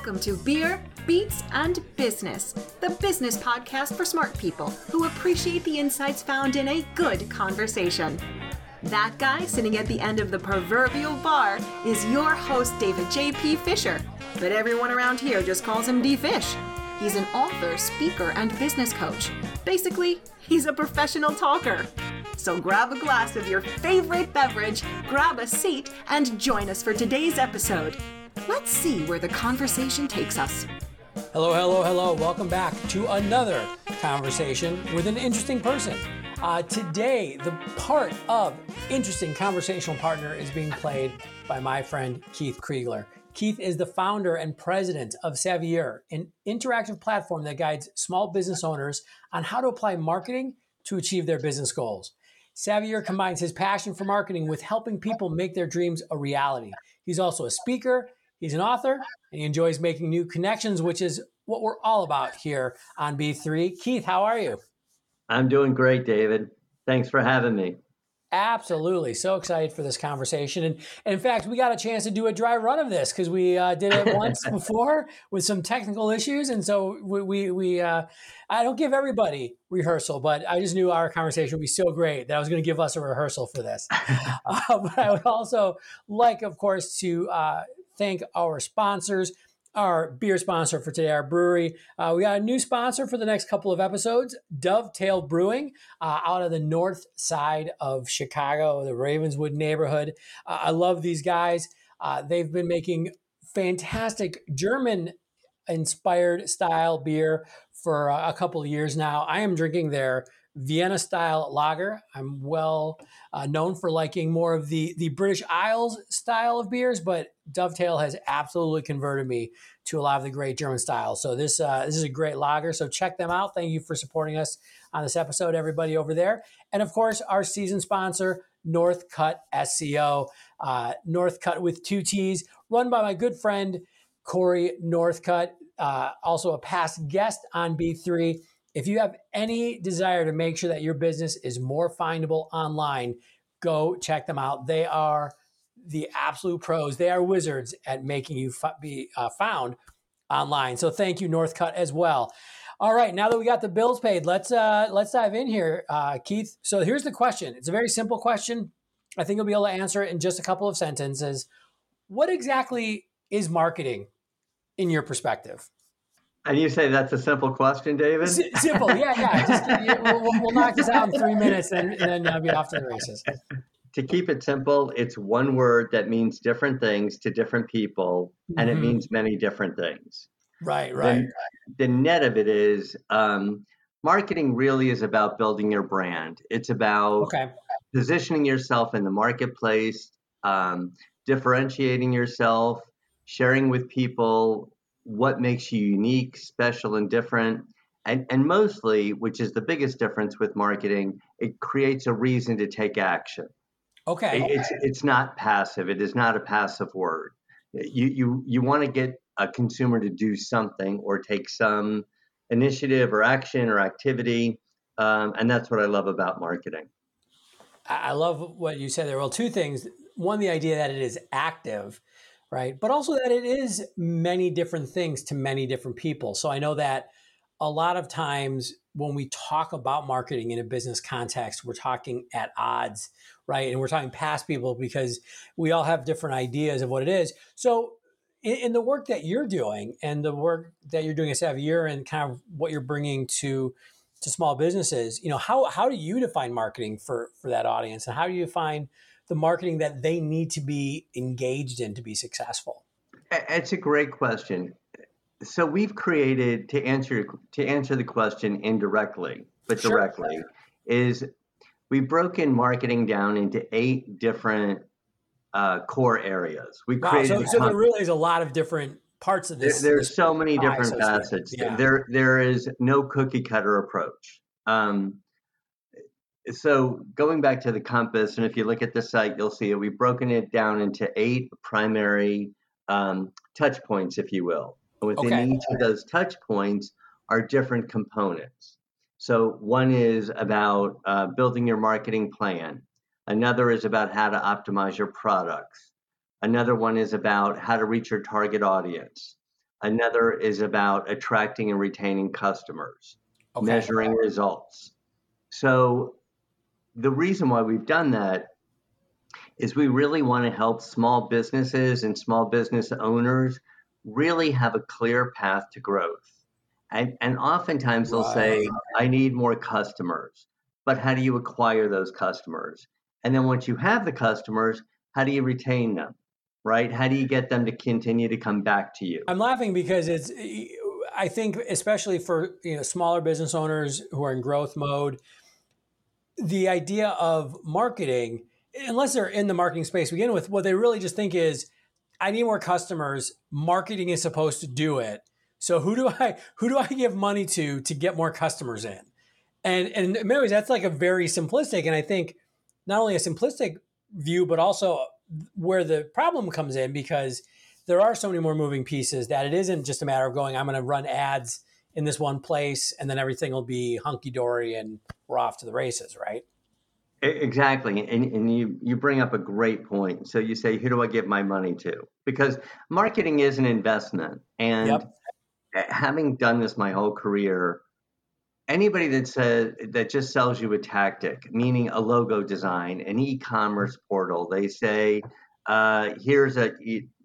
Welcome to Beer, Beats, and Business, the business podcast for smart people who appreciate the insights found in a good conversation. That guy sitting at the end of the proverbial bar is your host, David J.P. Fisher, but everyone around here just calls him D Fish. He's an author, speaker, and business coach. Basically, he's a professional talker. So grab a glass of your favorite beverage, grab a seat, and join us for today's episode. Let's see where the conversation takes us. Hello, hello, hello. Welcome back to another conversation with an interesting person. Uh, today, the part of Interesting Conversational Partner is being played by my friend Keith Kriegler. Keith is the founder and president of Savvier, an interactive platform that guides small business owners on how to apply marketing to achieve their business goals. Savvier combines his passion for marketing with helping people make their dreams a reality. He's also a speaker, he's an author, and he enjoys making new connections, which is what we're all about here on B3. Keith, how are you? I'm doing great, David. Thanks for having me. Absolutely. So excited for this conversation. And, and, in fact, we got a chance to do a dry run of this because we uh, did it once before with some technical issues. And so we, we, we uh, I don't give everybody rehearsal, but I just knew our conversation would be so great that I was going to give us a rehearsal for this. uh, but I would also like, of course, to uh, thank our sponsors our beer sponsor for today, our brewery. Uh, we got a new sponsor for the next couple of episodes, Dovetail Brewing, uh, out of the north side of Chicago, the Ravenswood neighborhood. Uh, I love these guys. Uh, they've been making fantastic German inspired style beer for a couple of years now. I am drinking their Vienna style lager. I'm well uh, known for liking more of the the British Isles style of beers, but Dovetail has absolutely converted me to a lot of the great German styles. So this uh, this is a great lager. So check them out. Thank you for supporting us on this episode, everybody over there, and of course our season sponsor. Northcutt SEO, uh, Northcutt with two T's, run by my good friend Corey Northcutt, uh, also a past guest on B3 if you have any desire to make sure that your business is more findable online, go check them out. They are the absolute pros. They are wizards at making you f- be uh, found online. So thank you, Northcutt, as well. All right, now that we got the bills paid, let's uh, let's dive in here, uh, Keith. So here's the question. It's a very simple question. I think you'll be able to answer it in just a couple of sentences. What exactly is marketing in your perspective? And you say that's a simple question, David? S- simple, yeah, yeah. Just, we'll, we'll, knock this out in three minutes and, and then I'll be off to the races. To keep it simple, it's one word that means different things to different people, and mm-hmm. it means many different things. Right, right. The, the net of it is um, marketing really is about building your brand. It's about okay. positioning yourself in the marketplace, um, differentiating yourself, sharing with people what makes you unique, special, and different. And, and mostly, which is the biggest difference with marketing, it creates a reason to take action. Okay. It's, it's not passive. It is not a passive word. You, you, you want to get a consumer to do something or take some initiative or action or activity. Um, and that's what I love about marketing. I love what you said there. Well, two things. One, the idea that it is active right? But also that it is many different things to many different people. So I know that a lot of times when we talk about marketing in a business context, we're talking at odds, right? And we're talking past people because we all have different ideas of what it is. So in, in the work that you're doing and the work that you're doing at Savvier and kind of what you're bringing to to small businesses, you know, how how do you define marketing for for that audience, and how do you find the marketing that they need to be engaged in to be successful? It's a great question. So we've created to answer to answer the question indirectly, but sure. directly, is we've broken marketing down into eight different uh, core areas. We wow, created so, so there really is a lot of different parts of this. There, there's this so many different facets. Yeah. There there is no cookie cutter approach. Um, so going back to the compass, and if you look at the site, you'll see it. We've broken it down into eight primary um, touch points, if you will. And within okay. each of those touch points are different components. So one is about uh, building your marketing plan. Another is about how to optimize your products. Another one is about how to reach your target audience. Another is about attracting and retaining customers, okay. measuring results. So, the reason why we've done that is we really want to help small businesses and small business owners really have a clear path to growth. And, and oftentimes they'll say, I need more customers. But how do you acquire those customers? And then once you have the customers, how do you retain them? Right? How do you get them to continue to come back to you? I'm laughing because it's I think especially for you know smaller business owners who are in growth mode, the idea of marketing, unless they're in the marketing space begin with, what they really just think is, I need more customers. Marketing is supposed to do it. So who do I who do I give money to to get more customers in? And and in many ways, that's like a very simplistic, and I think not only a simplistic view, but also where the problem comes in because there are so many more moving pieces that it isn't just a matter of going, I'm going to run ads in this one place and then everything will be hunky dory and we're off to the races, right? Exactly. And, and you, you bring up a great point. So you say, who do I give my money to? Because marketing is an investment. And yep. having done this my whole career, anybody that says that just sells you a tactic, meaning a logo design, an e-commerce portal, they say, uh, here's a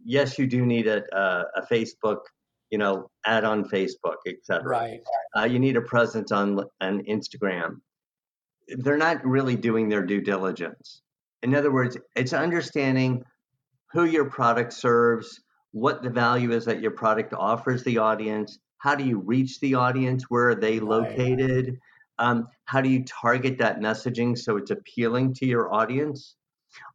yes, you do need a, a, a Facebook, you know, ad on Facebook, etc. Right. Uh, you need a presence on on Instagram. They're not really doing their due diligence. In other words, it's understanding who your product serves, what the value is that your product offers the audience, how do you reach the audience? Where are they located? Um, how do you target that messaging so it's appealing to your audience?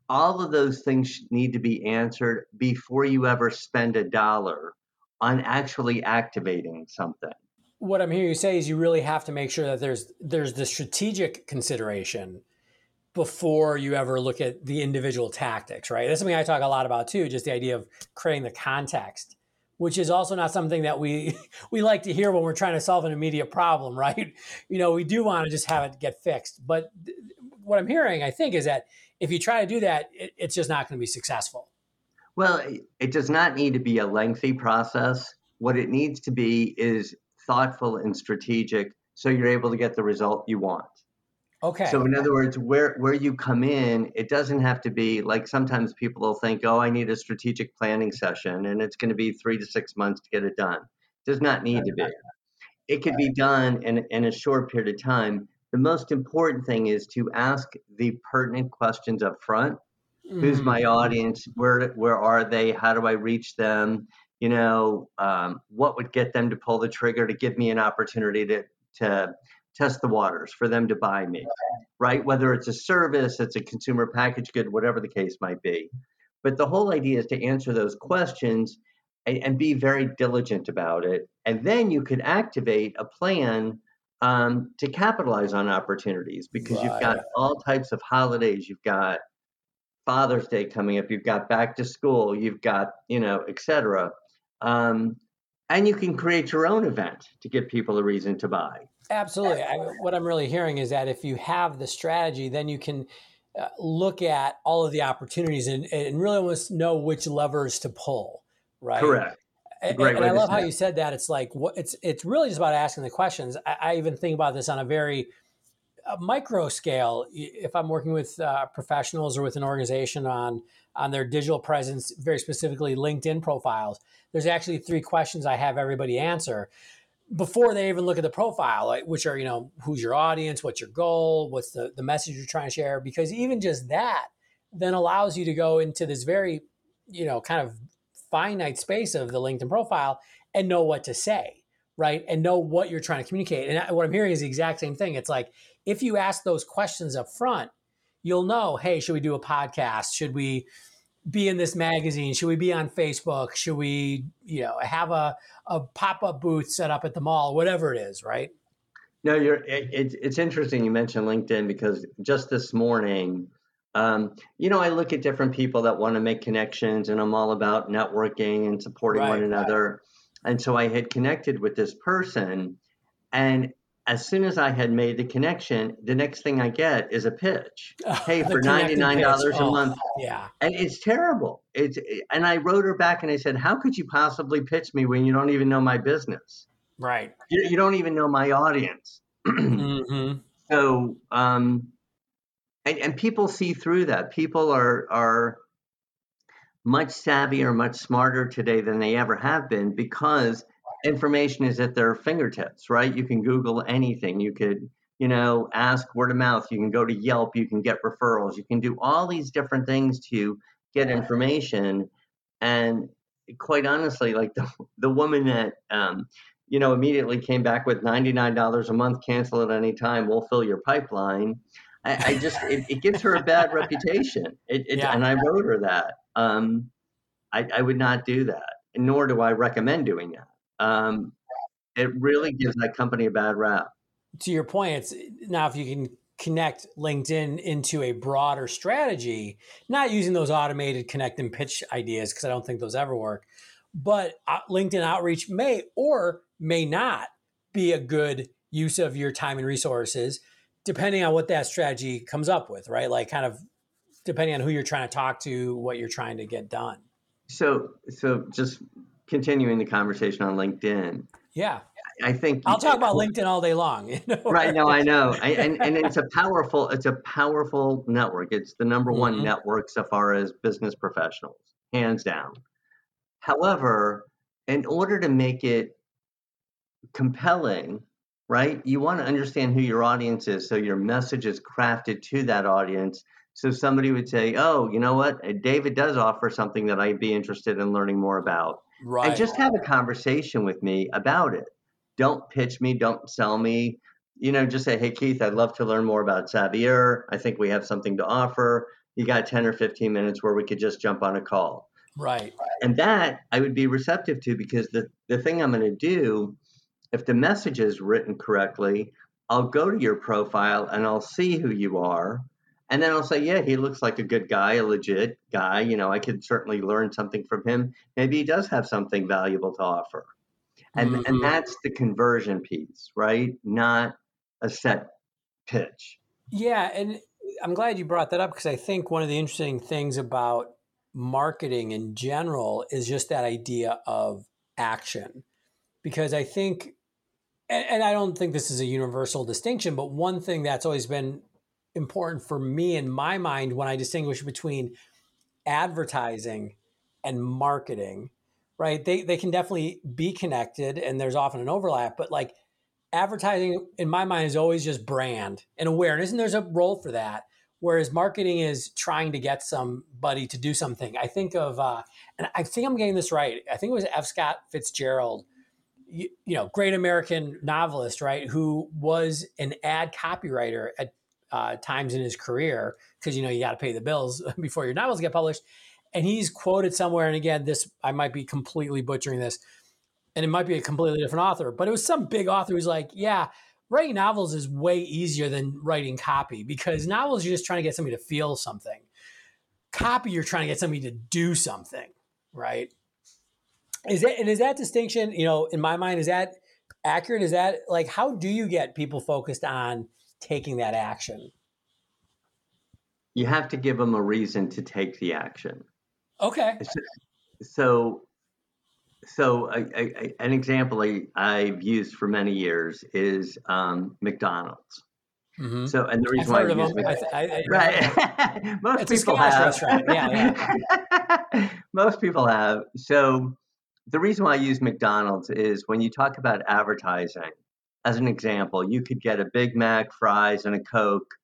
All of those things need to be answered before you ever spend a dollar on actually activating something. What I'm hearing you say is you really have to make sure that there's there's the strategic consideration before you ever look at the individual tactics, right? That's something I talk a lot about too, just the idea of creating the context which is also not something that we we like to hear when we're trying to solve an immediate problem, right? You know, we do want to just have it get fixed. But what I'm hearing, I think, is that if you try to do that, it, it's just not going to be successful. Well, it does not need to be a lengthy process. What it needs to be is thoughtful and strategic so you're able to get the result you want. Okay. So in other words, where where you come in, it doesn't have to be like sometimes people will think, oh, I need a strategic planning session, and it's going to be three to six months to get it done. It does not need to be. It could be done in in a short period of time. The most important thing is to ask the pertinent questions up front. Mm-hmm. Who's my audience? Where where are they? How do I reach them? You know, um, what would get them to pull the trigger to give me an opportunity to to test the waters for them to buy me, right? Whether it's a service, it's a consumer package good, whatever the case might be. But the whole idea is to answer those questions and, and be very diligent about it. And then you could activate a plan um, to capitalize on opportunities because right. you've got all types of holidays. You've got Father's Day coming up. You've got back to school. You've got, you know, et cetera. Um, and you can create your own event to give people a reason to buy. Absolutely. I, what I'm really hearing is that if you have the strategy, then you can uh, look at all of the opportunities and, and really almost know which levers to pull. Right. Correct. And, and I love how you said that. It's like what it's it's really just about asking the questions. I, I even think about this on a very uh, micro scale. If I'm working with uh, professionals or with an organization on on their digital presence, very specifically LinkedIn profiles, there's actually three questions I have everybody answer before they even look at the profile, which are, you know, who's your audience, what's your goal, what's the, the message you're trying to share, because even just that then allows you to go into this very, you know, kind of finite space of the LinkedIn profile and know what to say, right? And know what you're trying to communicate. And what I'm hearing is the exact same thing. It's like if you ask those questions up front, you'll know, hey, should we do a podcast? Should we, be in this magazine? Should we be on Facebook? Should we, you know, have a, a pop up booth set up at the mall? Whatever it is, right? No, you're. It, it's interesting you mentioned LinkedIn because just this morning, um, you know, I look at different people that want to make connections, and I'm all about networking and supporting right, one another. Right. And so I had connected with this person, and as soon as I had made the connection, the next thing I get is a pitch. hey, for ninety nine dollars a oh, month. Yeah, and it's terrible. It's and I wrote her back and I said, "How could you possibly pitch me when you don't even know my business? Right. You, you don't even know my audience." mm-hmm. So, um, and, and people see through that. People are are much savvier, much smarter today than they ever have been because information is at their fingertips, right? You can Google anything. You could, you know, ask word of mouth. You can go to Yelp. You can get referrals. You can do all these different things to get information. And quite honestly, like the, the woman that, um, you know, immediately came back with $99 a month, cancel at any time, we'll fill your pipeline. I, I just, it, it, gives her a bad reputation. It, it yeah. And I wrote her that. Um, I, I would not do that, nor do I recommend doing that um, it really gives that company a bad rap. To your point, it's now if you can connect LinkedIn into a broader strategy, not using those automated connect and pitch ideas because I don't think those ever work, but uh, LinkedIn outreach may or may not be a good use of your time and resources depending on what that strategy comes up with, right? Like kind of depending on who you're trying to talk to, what you're trying to get done. So, so just continuing the conversation on LinkedIn. Yeah. I think I'll talk about LinkedIn all day long. You know? Right. No, I know. I, and, and it's a powerful, it's a powerful network. It's the number one mm-hmm. network so far as business professionals, hands down. However, in order to make it compelling, right, you want to understand who your audience is. So your message is crafted to that audience. So somebody would say, oh, you know what? David does offer something that I'd be interested in learning more about Right. And just have a conversation with me about it. Don't pitch me, don't sell me. You know, just say, hey, Keith, I'd love to learn more about Savvier. I think we have something to offer. You got 10 or 15 minutes where we could just jump on a call. Right. And that I would be receptive to because the, the thing I'm going to do, if the message is written correctly, I'll go to your profile and I'll see who you are and then I'll say, yeah, he looks like a good guy, a legit guy. You know, I could certainly learn something from him. Maybe he does have something valuable to offer. And, mm-hmm. and that's the conversion piece, right? Not a set pitch. Yeah. And I'm glad you brought that up because I think one of the interesting things about marketing in general is just that idea of action. Because I think, and, and I don't think this is a universal distinction, but one thing that's always been important for me in my mind when I distinguish between advertising and marketing, right? They they can definitely be connected and there's often an overlap, but like advertising in my mind is always just brand and awareness and there's a role for that whereas marketing is trying to get somebody to do something. I think of uh, and i think i'm getting this right. I think it was f. Scott fitzgerald you, you, know great american novelist right who was an ad copywriter at uh, times in his career because you know you got to pay the bills before your novels get published. And he's quoted somewhere, and again, this I might be completely butchering this, and it might be a completely different author, but it was some big author who's like, "Yeah, writing novels is way easier than writing copy because novels you're just trying to get somebody to feel something. Copy you're trying to get somebody to do something, right?" Is that and is that distinction, you know, in my mind, is that accurate? Is that like how do you get people focused on taking that action? You have to give them a reason to take the action. Okay. So, so a, a, an example I, I've used for many years is um, McDonald's. Mm-hmm. So, and the reason I've why I use McDonald's, I, I, right? most people have. Yeah, yeah. most people have. So, the reason why I use McDonald's is when you talk about advertising, as an example, you could get a Big Mac, fries, and a Coke,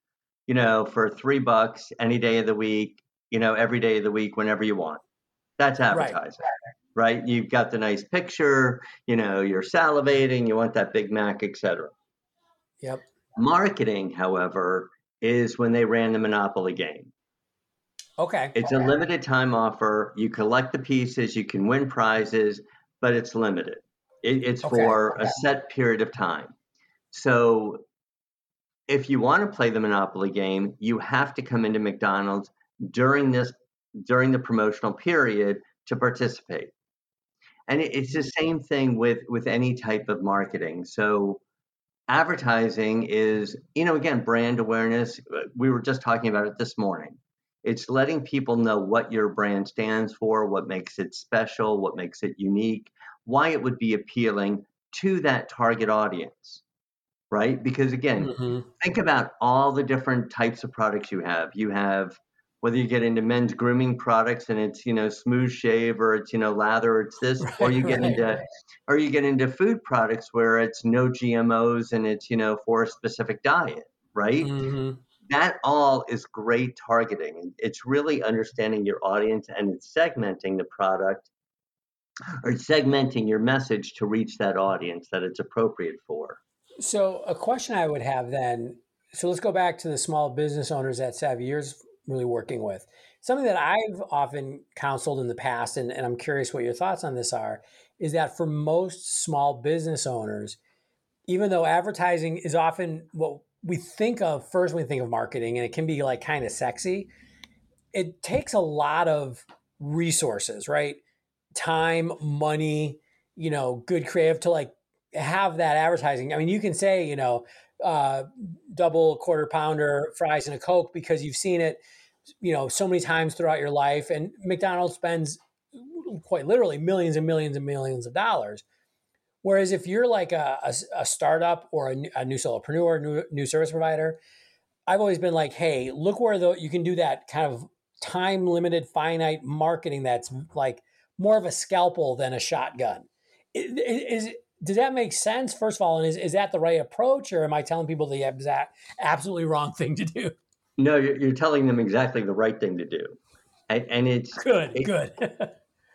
you know, for three bucks any day of the week, you know, every day of the week, whenever you want. That's advertising, right? right? You've got the nice picture, you know, you're salivating, you want that Big Mac, etc. Yep. Marketing, however, is when they ran the Monopoly game. Okay. It's okay. a limited time offer. You collect the pieces, you can win prizes, but it's limited. It, it's okay. for a set period of time. So if you want to play the Monopoly game, you have to come into McDonald's during this during the promotional period to participate. And it, it's the same thing with with any type of marketing. So advertising is, you know, again, brand awareness. Uh, we were just talking about it this morning. It's letting people know what your brand stands for, what makes it special, what makes it unique, why it would be appealing to that target audience, right? Because again, mm-hmm. think about all the different types of products you have. You have whether you get into men's grooming products and it's you know smooth shave or it's you know lather or it's this right, or you get right, into right. or you get into food products where it's no gmos and it's you know for a specific diet right mm-hmm. that all is great targeting it's really understanding your audience and it's segmenting the product or segmenting your message to reach that audience that it's appropriate for so a question i would have then so let's go back to the small business owners that Savvier's really working with. Something that I've often counseled in the past, and, and I'm curious what your thoughts on this are, is that for most small business owners, even though advertising is often what we think of first when we think of marketing, and it can be like kind of sexy, it takes a lot of resources, right? Time, money, you know, good creative to like have that advertising. I mean, you can say, you know, uh, double quarter pounder fries and a coke because you've seen it you know so many times throughout your life and mcdonald's spends quite literally millions and millions and millions of dollars whereas if you're like a, a, a startup or a, a, new solopreneur new, new service provider i've always been like hey look where the, you can do that kind of time limited finite marketing that's like more of a scalpel than a shotgun is, does that make sense first of all and is, is that the right approach or am i telling people the exact absolutely wrong thing to do no, you're, you're telling them exactly the right thing to do, and, and it's good. It, good.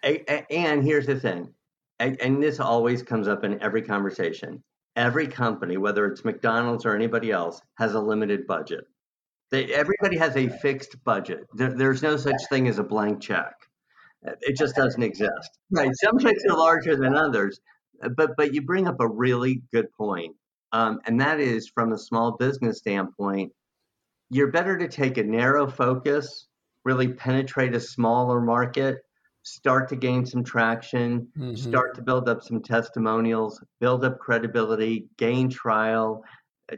and here's the thing, and this always comes up in every conversation. Every company, whether it's McDonald's or anybody else, has a limited budget. They, everybody has a fixed budget. There, there's no such thing as a blank check. It just doesn't exist. Right. Some checks are larger than others, but but you bring up a really good point, um, and that is from a small business standpoint you're better to take a narrow focus, really penetrate a smaller market, start to gain some traction, mm-hmm. start to build up some testimonials, build up credibility, gain trial, uh,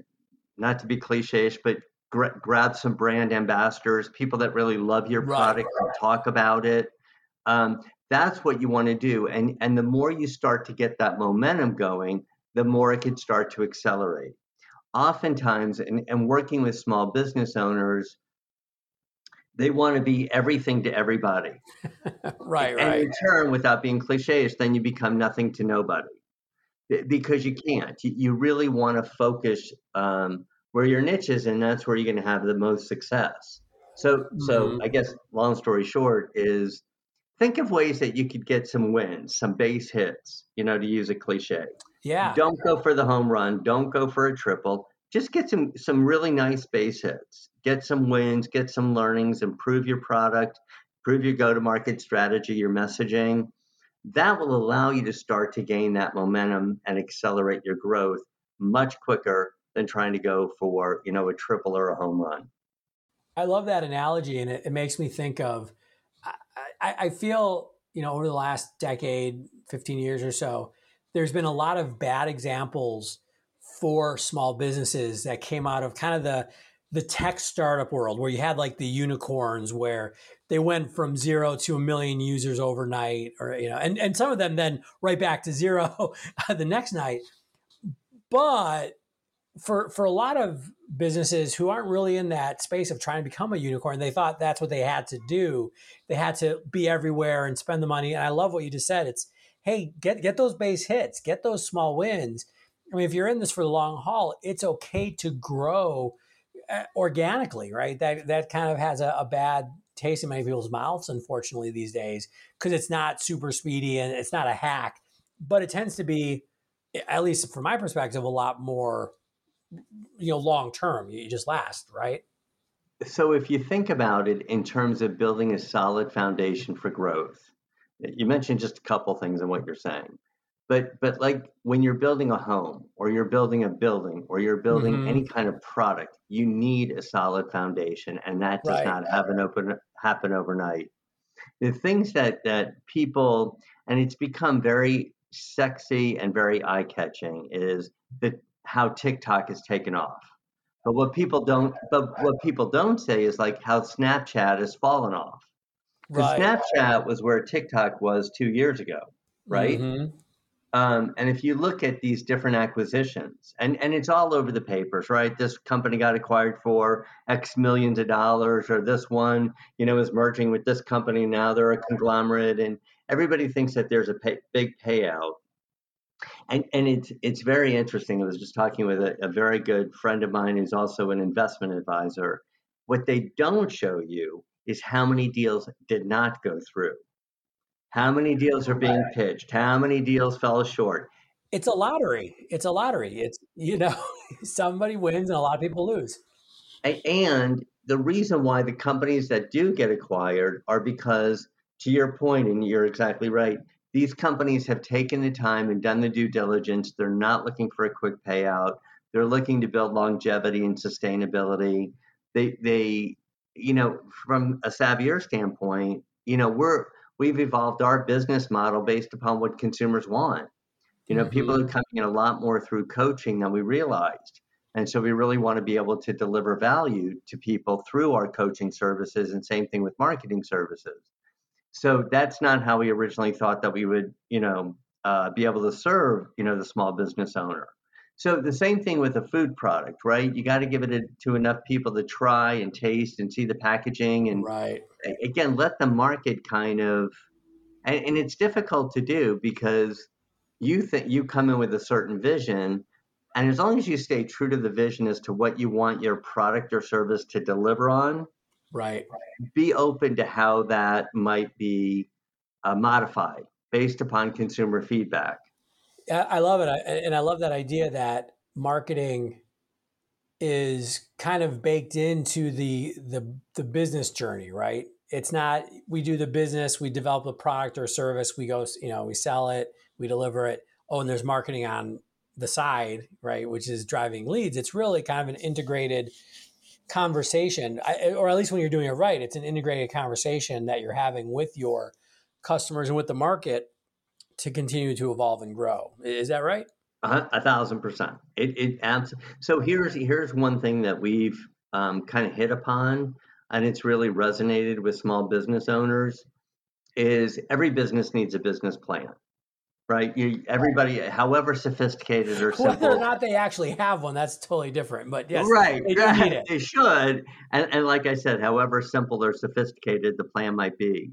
not to be cliche but gra- grab some brand ambassadors, people that really love your right. product and talk about it. Um, that's what you want to do. And, and the more you start to get that momentum going, the more it could start to accelerate oftentimes, and, and working with small business owners, they want to be everything to everybody. right, and right. in turn, without being cliches, then you become nothing to nobody because you can't. You really want to focus um, where your niche is, and that's where you're going to have the most success. So, mm-hmm. so I guess long story short is think of ways that you could get some wins, some base hits. You know, to use a cliche. Yeah. Don't go for the home run. Don't go for a triple. Just get some some really nice base hits. Get some wins. Get some learnings. Improve your product. Improve your go to market strategy. Your messaging. That will allow you to start to gain that momentum and accelerate your growth much quicker than trying to go for you know a triple or a home run. I love that analogy, and it, it makes me think of. I, I feel you know over the last decade, fifteen years or so there's been a lot of bad examples for small businesses that came out of kind of the the tech startup world where you had like the unicorns where they went from zero to a million users overnight or you know and, and some of them then right back to zero the next night. But for for a lot of businesses who aren't really in that space of trying to become a unicorn they thought that's what they had to do they had to be everywhere and spend the money and i love what you just said it's hey, get get those base hits, get those small wins. I mean, if you're in this for the long haul, it's okay to grow uh, organically, right? That that kind of has a, a bad taste in many people's mouths, unfortunately, these days, because it's not super speedy and it's not a hack, but it tends to be, at least from my perspective, a lot more, you know, long term. You just last, right? So if you think about it in terms of building a solid foundation for growth, you mentioned just a couple things in what you're saying but but like when you're building a home or you're building a building or you're building mm-hmm. any kind of product you need a solid foundation and that does right. not happen open happen overnight the things that that people and it's become very sexy and very eye-catching is the how TikTok has taken off. But what people don't but what people don't say is like how Snapchat has fallen off. Because right. Snapchat was where TikTok was two years ago, right? Mm-hmm. Um, and if you look at these different acquisitions, and, and it's all over the papers, right? This company got acquired for X millions of dollars, or this one, you know, is merging with this company. Now they're a conglomerate, and everybody thinks that there's a pay, big payout. And, and it's, it's very interesting. I was just talking with a, a very good friend of mine who's also an investment advisor. What they don't show you is how many deals did not go through. How many deals are being pitched? How many deals fell short? It's a lottery. It's a lottery. It's, you know, somebody wins and a lot of people lose. And the reason why the companies that do get acquired are because, to your point, and you're exactly right, these companies have taken the time and done the due diligence. They're not looking for a quick payout. They're looking to build longevity and sustainability. They, they, you know, from a Savvier standpoint, you know, we're we've evolved our business model based upon what consumers want. You know, mm-hmm. people are coming in a lot more through coaching than we realized. And so we really want to be able to deliver value to people through our coaching services and same thing with marketing services. So that's not how we originally thought that we would, you know, uh, be able to serve, you know, the small business owner. So the same thing with a food product, right? You got to give it to enough people to try and taste and see the packaging and right. again let the market kind of and, and it's difficult to do because you think you come in with a certain vision and as long as you stay true to the vision as to what you want your product or service to deliver on, right, be open to how that might be uh, modified based upon consumer feedback. I love it, and I love that idea that marketing is kind of baked into the the the business journey, right? It's not we do the business, we develop a product or service, we go, you know, we sell it, we deliver it. Oh, and there's marketing on the side, right, which is driving leads. It's really kind of an integrated conversation, or at least when you're doing it right, it's an integrated conversation that you're having with your customers and with the market to continue to evolve and grow. Is that right? A, thousand percent. It it abs- so here's here's one thing that we've um, kind of hit upon, and it's really resonated with small business owners. Is every business needs a business plan, right? You everybody, however sophisticated or simple, whether or not they actually have one, that's totally different. But yes, right, they, right. they should. And and like I said, however simple or sophisticated the plan might be,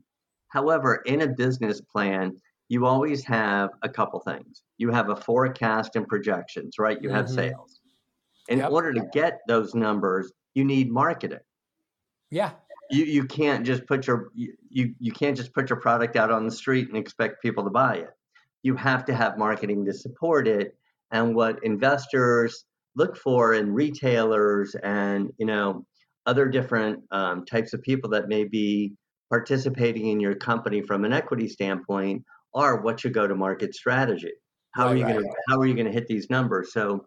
however, in a business plan you always have a couple things. You have a forecast and projections, right? You have mm-hmm. sales. In yep. order to get those numbers, you need marketing. Yeah. You you can't just put your you you can't just put your product out on the street and expect people to buy it. You have to have marketing to support it. And what investors look for in retailers and you know other different um, types of people that may be participating in your company from an equity standpoint are what's your go-to-market strategy? How right, are you right. going to how are you going to hit these numbers? So,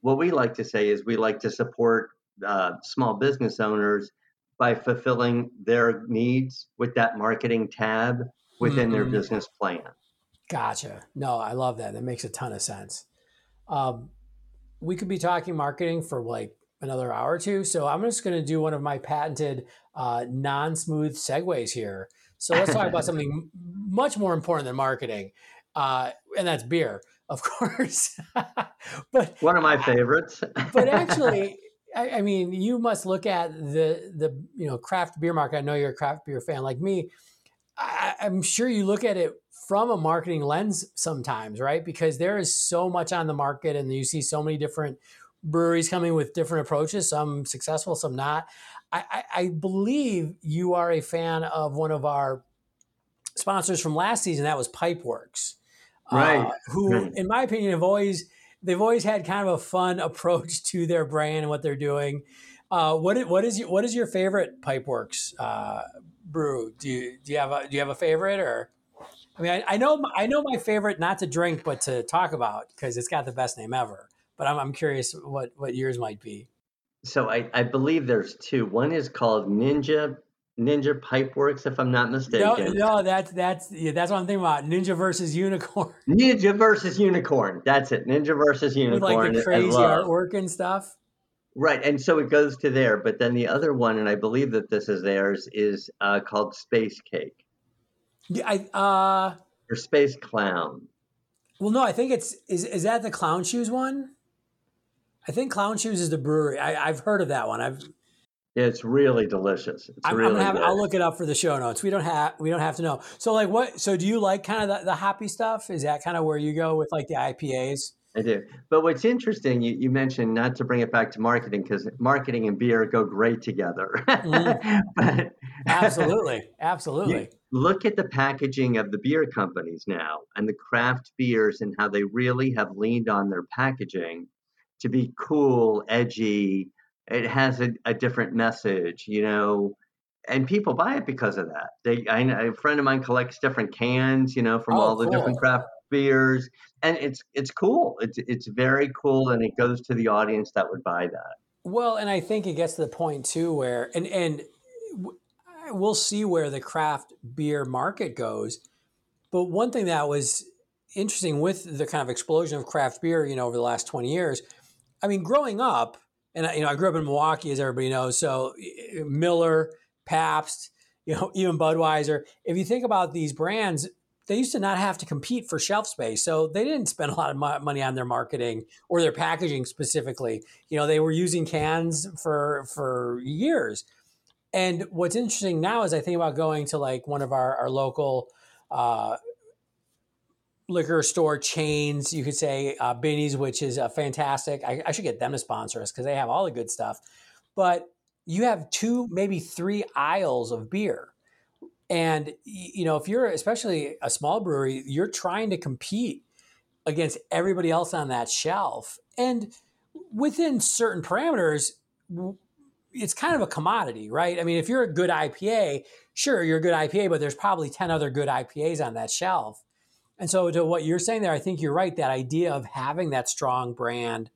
what we like to say is we like to support uh, small business owners by fulfilling their needs with that marketing tab within mm-hmm. their business plan. Gotcha. No, I love that. That makes a ton of sense. Um, we could be talking marketing for like another hour or two. So I'm just going to do one of my patented uh, non-smooth segues here. So let's talk about something much more important than marketing, uh, and that's beer, of course. but one of my favorites. but actually, I, I, mean, you must look at the the you know craft beer market. I know you're a craft beer fan like me. I, I'm sure you look at it from a marketing lens sometimes, right? Because there is so much on the market, and you see so many different breweries coming with different approaches. Some successful, some not. I, I, believe you are a fan of one of our sponsors from last season. That was Pipeworks, uh, right? Uh, who, in my opinion, have always they've always had kind of a fun approach to their brand and what they're doing. Uh, what what is your, what is your favorite Pipeworks uh, brew? Do you do you have a do you have a favorite or? I mean, I, I know I know my favorite not to drink but to talk about because it's got the best name ever. But I'm, I'm curious what what yours might be so I, I believe there's two. One is called Ninja Ninja Pipeworks, if I'm not mistaken. No, no, that's that's yeah, that's what I'm thinking about. Ninja versus Unicorn. Ninja versus Unicorn. That's it. Ninja versus Unicorn. With like the crazy artwork and stuff. Right, and so it goes to there. But then the other one, and I believe that this is theirs, is uh, called Space Cake. Yeah, I uh or Space Clown. Well, no, I think it's is is that the Clown Shoes one? I think Clown Shoes is the brewery. I, have heard of that one. I've it's really delicious. It's I'm, really. I'm have, I'll look it up for the show notes. We don't have we don't have to know. So like what? So do you like kind of the, the hoppy stuff? Is that kind of where you go with like the IPAs? I do. But what's interesting, you, you mentioned not to bring it back to marketing because marketing and beer go great together. mm. but absolutely, absolutely. Look at the packaging of the beer companies now and the craft beers and how they really have leaned on their packaging to be cool, edgy, it has a, a different message, you know, and people buy it because of that. They, I, a friend of mine collects different cans, you know, from oh, all the cool. different craft beers, and it's it's cool. It's it's very cool, and it goes to the audience that would buy that. Well, and I think it gets to the point too where, and and we'll see where the craft beer market goes. But one thing that was interesting with the kind of explosion of craft beer, you know, over the last twenty years. I mean, growing up, and you know, I grew up in Milwaukee, as everybody knows. So Miller, Pabst, you know, even Budweiser. If you think about these brands, they used to not have to compete for shelf space, so they didn't spend a lot of money on their marketing or their packaging specifically. You know, they were using cans for for years. And what's interesting now is I think about going to like one of our our local uh, liquor store chains. You could say uh, Binny's, which is a fantastic. I, I should get them to sponsor us because they have all the good stuff. But you have two, maybe three aisles of beer. And you know, if you're especially a small brewery, you're trying to compete against everybody else on that shelf. And within certain parameters, it's kind of a commodity, right? I mean, if you're a good IPA, sure, you're a good IPA, but there's probably 10 other good IPAs on that shelf. And so, to what you're saying there, I think you're right. That idea of having that strong brand,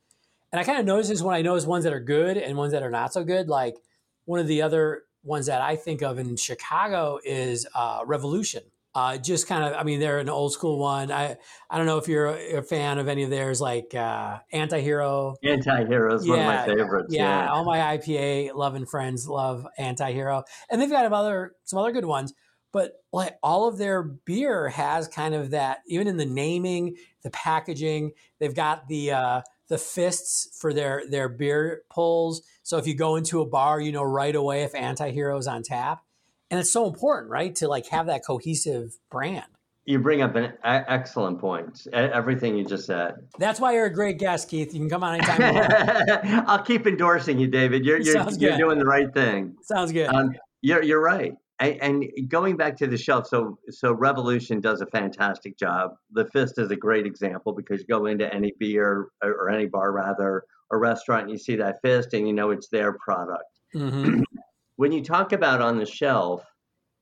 and I kind of notice this when I notice ones that are good and ones that are not so good. Like one of the other ones that I think of in Chicago is uh, Revolution. Uh, just kind of, I mean, they're an old school one. I I don't know if you're a, a fan of any of theirs, like uh, Anti-Hero. Anti-Hero is yeah, one of my favorites. Yeah, yeah, all my IPA loving friends love Anti-Hero, and they've got other some other good ones but like all of their beer has kind of that even in the naming the packaging they've got the uh, the fists for their their beer pulls so if you go into a bar you know right away if anti-hero is on tap and it's so important right to like have that cohesive brand you bring up an excellent point. Everything you just said. That's why you're a great guest, Keith. You can come on anytime. I'll keep endorsing you, David. You're you're, you're doing the right thing. Sounds good. Um, you're you're right and, going back to the shelf, so so Revolution does a fantastic job. The Fist is a great example because you go into any beer or any bar rather or restaurant, and you see that Fist, and you know it's their product. Mm-hmm. when you talk about on the shelf,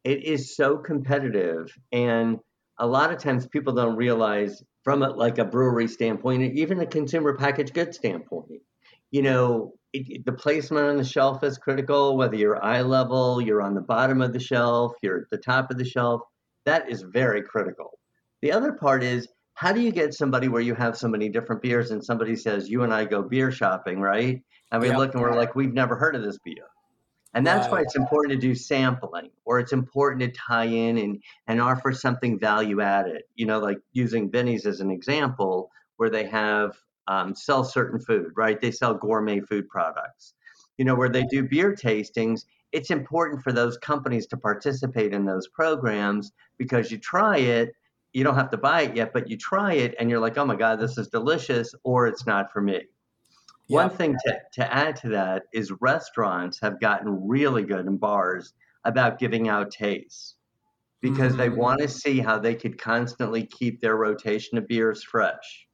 it is so competitive, and a lot of times people don't realize from a, like a brewery standpoint, even a consumer packaged goods standpoint, you know, it, the placement on the shelf is critical, whether you're eye level, you're on the bottom of the shelf, you're at the top of the shelf. That is very critical. The other part is how do you get somebody where you have so many different beers and somebody says, You and I go beer shopping, right? And we yep. look and we're like, We've never heard of this beer. And that's why it's important to do sampling or it's important to tie in and, and offer something value added. You know, like using Binny's as an example, where they have um, sell certain food, right? They sell gourmet food products. You know, where they do beer tastings, it's important for those companies to participate in those programs because you try it, you don't have to buy it yet, but you try it and you're like, oh my God, this is delicious, or it's not for me. One thing to, to add to that is restaurants have gotten really good in bars about giving out tastes because mm-hmm. they want to see how they could constantly keep their rotation of beers fresh.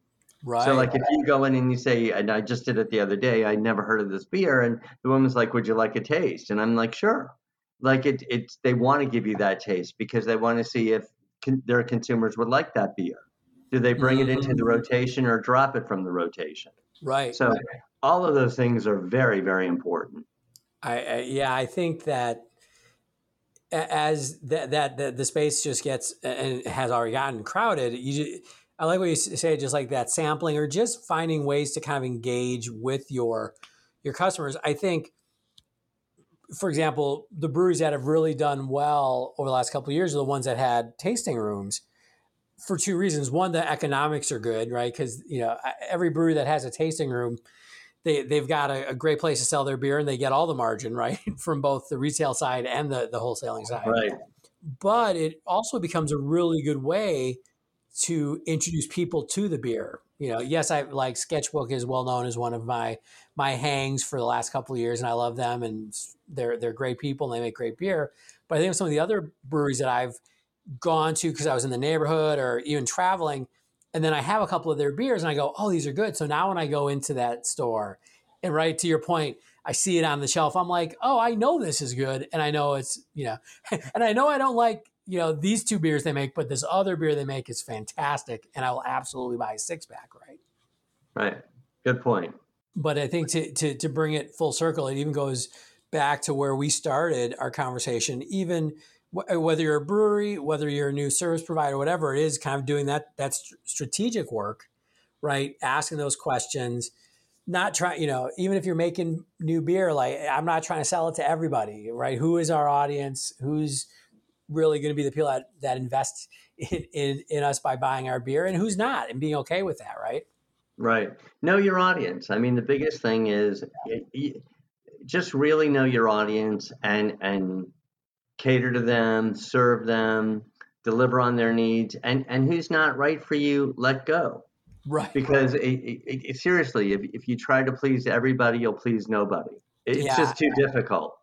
Right. So like if you go in and you say, and I just did it the other day, I never heard of this beer, and the woman's like, "Would you like a taste?" And I'm like, "Sure." Like it, it's they want to give you that taste because they want to see if con- their consumers would like that beer. Do they bring mm-hmm. it into the mm-hmm. rotation or drop it from the rotation? Right. So right. all of those things are very, very important. I, I yeah, I think that as that that the, the, space just gets and has already gotten crowded, you I like what you say, just like that sampling or just finding ways to kind of engage with your your customers. I think, for example, the breweries that have really done well over the last couple of years are the ones that had tasting rooms for two reasons. One, the economics are good, right? Because you know every brewery that has a tasting room, they they've got a, a, great place to sell their beer, and they get all the margin right from both the retail side and the the wholesaling side. Right. But it also becomes a really good way to introduce people to the beer. You know, yes, I like Sketchbook is well known as one of my my hangs for the last couple of years, and I love them, and they're they're great people and they make great beer. But I think some of the other breweries that I've gone to because I was in the neighborhood or even traveling, and then I have a couple of their beers, and I go, oh, these are good. So now when I go into that store, and right to your point, I see it on the shelf, I'm like, oh, I know this is good, and I know it's you know, and I know I don't like you know, these two beers they make, but this other beer they make is fantastic, and I will absolutely buy a six pack, right? Right. Good point. But I think to, to, to bring it full circle, it even goes back to where we started our conversation. Even w- whether you're a brewery, whether you're a new service provider, whatever it is, kind of doing that that strategic work, right? Asking those questions, not trying, you know, even if you're making new beer, like I'm not trying to sell it to everybody, right? Who is our audience? Who's really going to be the people that, that invest in, in, in us by buying our beer and who's not and being okay with that, right? Right. Know your audience. I mean, the biggest thing is just really know your audience and and cater to them, serve them, deliver on their needs, and and who's not right for you, let go. Right. Because it, it, it, seriously, if if you try to please everybody, you'll please nobody. It's yeah. just too difficult.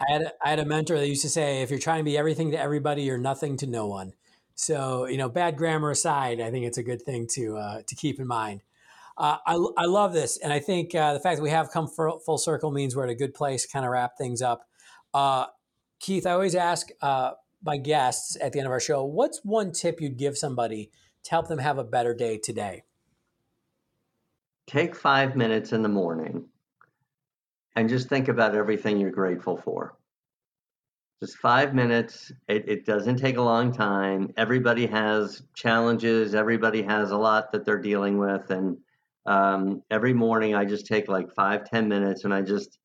I had a, I had a mentor that used to say, if you're trying to be everything to everybody, you're nothing to no one. So you know, bad grammar aside, I think it's a good thing to uh, to keep in mind. Uh, I, I love this, and I think uh, the fact that we have come full circle means we're at a good place to kind of wrap things up. Uh, Keith, I always ask uh, my guests at the end of our show, what's one tip you'd give somebody to help them have a better day today? Take five minutes in the morning and just think about everything you're grateful for. Just five minutes. It, it, doesn't take a long time. Everybody has challenges. Everybody has a lot that they're dealing with. And um, every morning I just take like five, ten minutes and I just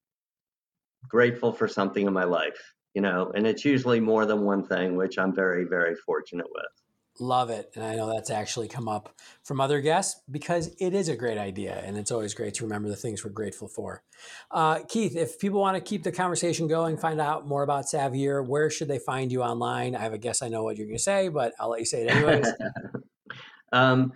grateful for something in my life, you know, and it's usually more than one thing, which I'm very, very fortunate with. Love it. And I know that's actually come up from other guests because it is a great idea. And it's always great to remember the things we're grateful for. Uh, Keith, if people want to keep the conversation going, find out more about Savvier, where should they find you online? I have a guess I know what you're going to say, but I'll let you say it anyways. um,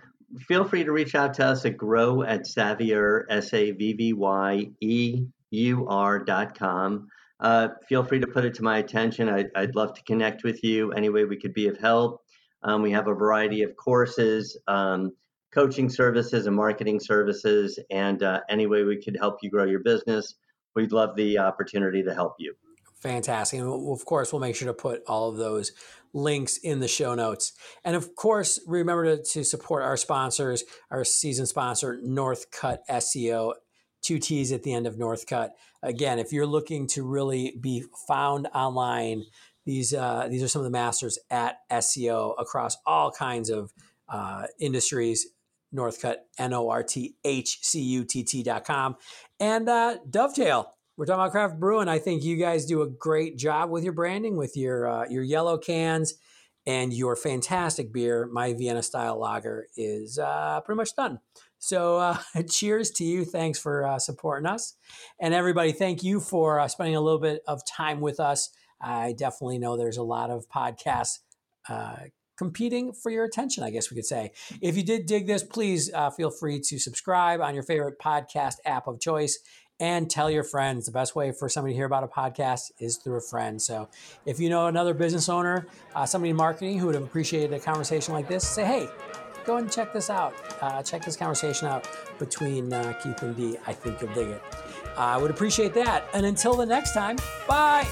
feel free to reach out to us at grow at Savvier, S A V V Y E U R dot com. Uh, feel free to put it to my attention. I, I'd love to connect with you any way we could be of help. Um, we have a variety of courses, um, coaching services, and marketing services. And uh, any way we could help you grow your business, we'd love the opportunity to help you. Fantastic. And of course, we'll make sure to put all of those links in the show notes. And of course, remember to, to support our sponsors, our season sponsor, Northcutt SEO, two T's at the end of Northcutt. Again, if you're looking to really be found online, these uh, these are some of the masters at SEO across all kinds of uh, industries. Northcutt, N O R T H C U T T dot com. And uh, Dovetail, we're talking about craft brewing. I think you guys do a great job with your branding, with your uh, your yellow cans and your fantastic beer. My Vienna style lager is uh, pretty much done. So, uh, cheers to you. Thanks for uh, supporting us. And everybody, thank you for uh, spending a little bit of time with us. I definitely know there's a lot of podcasts uh, competing for your attention, I guess we could say. If you did dig this, please uh, feel free to subscribe on your favorite podcast app of choice and tell your friends. The best way for somebody to hear about a podcast is through a friend. So if you know another business owner, uh, somebody in marketing who would have appreciated a conversation like this, say, hey, go and check this out. Uh, check this conversation out between uh, Keith and Dee. I think you'll dig it. I would appreciate that. And until the next time, bye.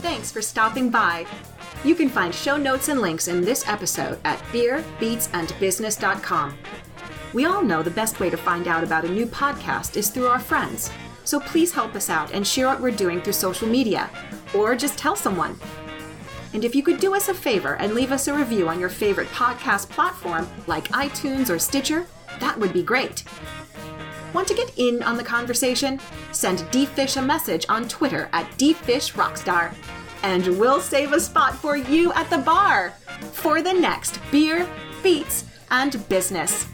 Thanks for stopping by. You can find show notes and links in this episode at beerbeatsandbusiness.com. We all know the best way to find out about a new podcast is through our friends. So please help us out and share what we're doing through social media. or just tell someone. And if you could do us a favor and leave us a review on your favorite podcast platform like iTunes or Stitcher, that would be great. Want to get in on the conversation? Send DFish a message on Twitter at DFishRockstar. And we'll save a spot for you at the bar for the next Beer, Beats, and Business.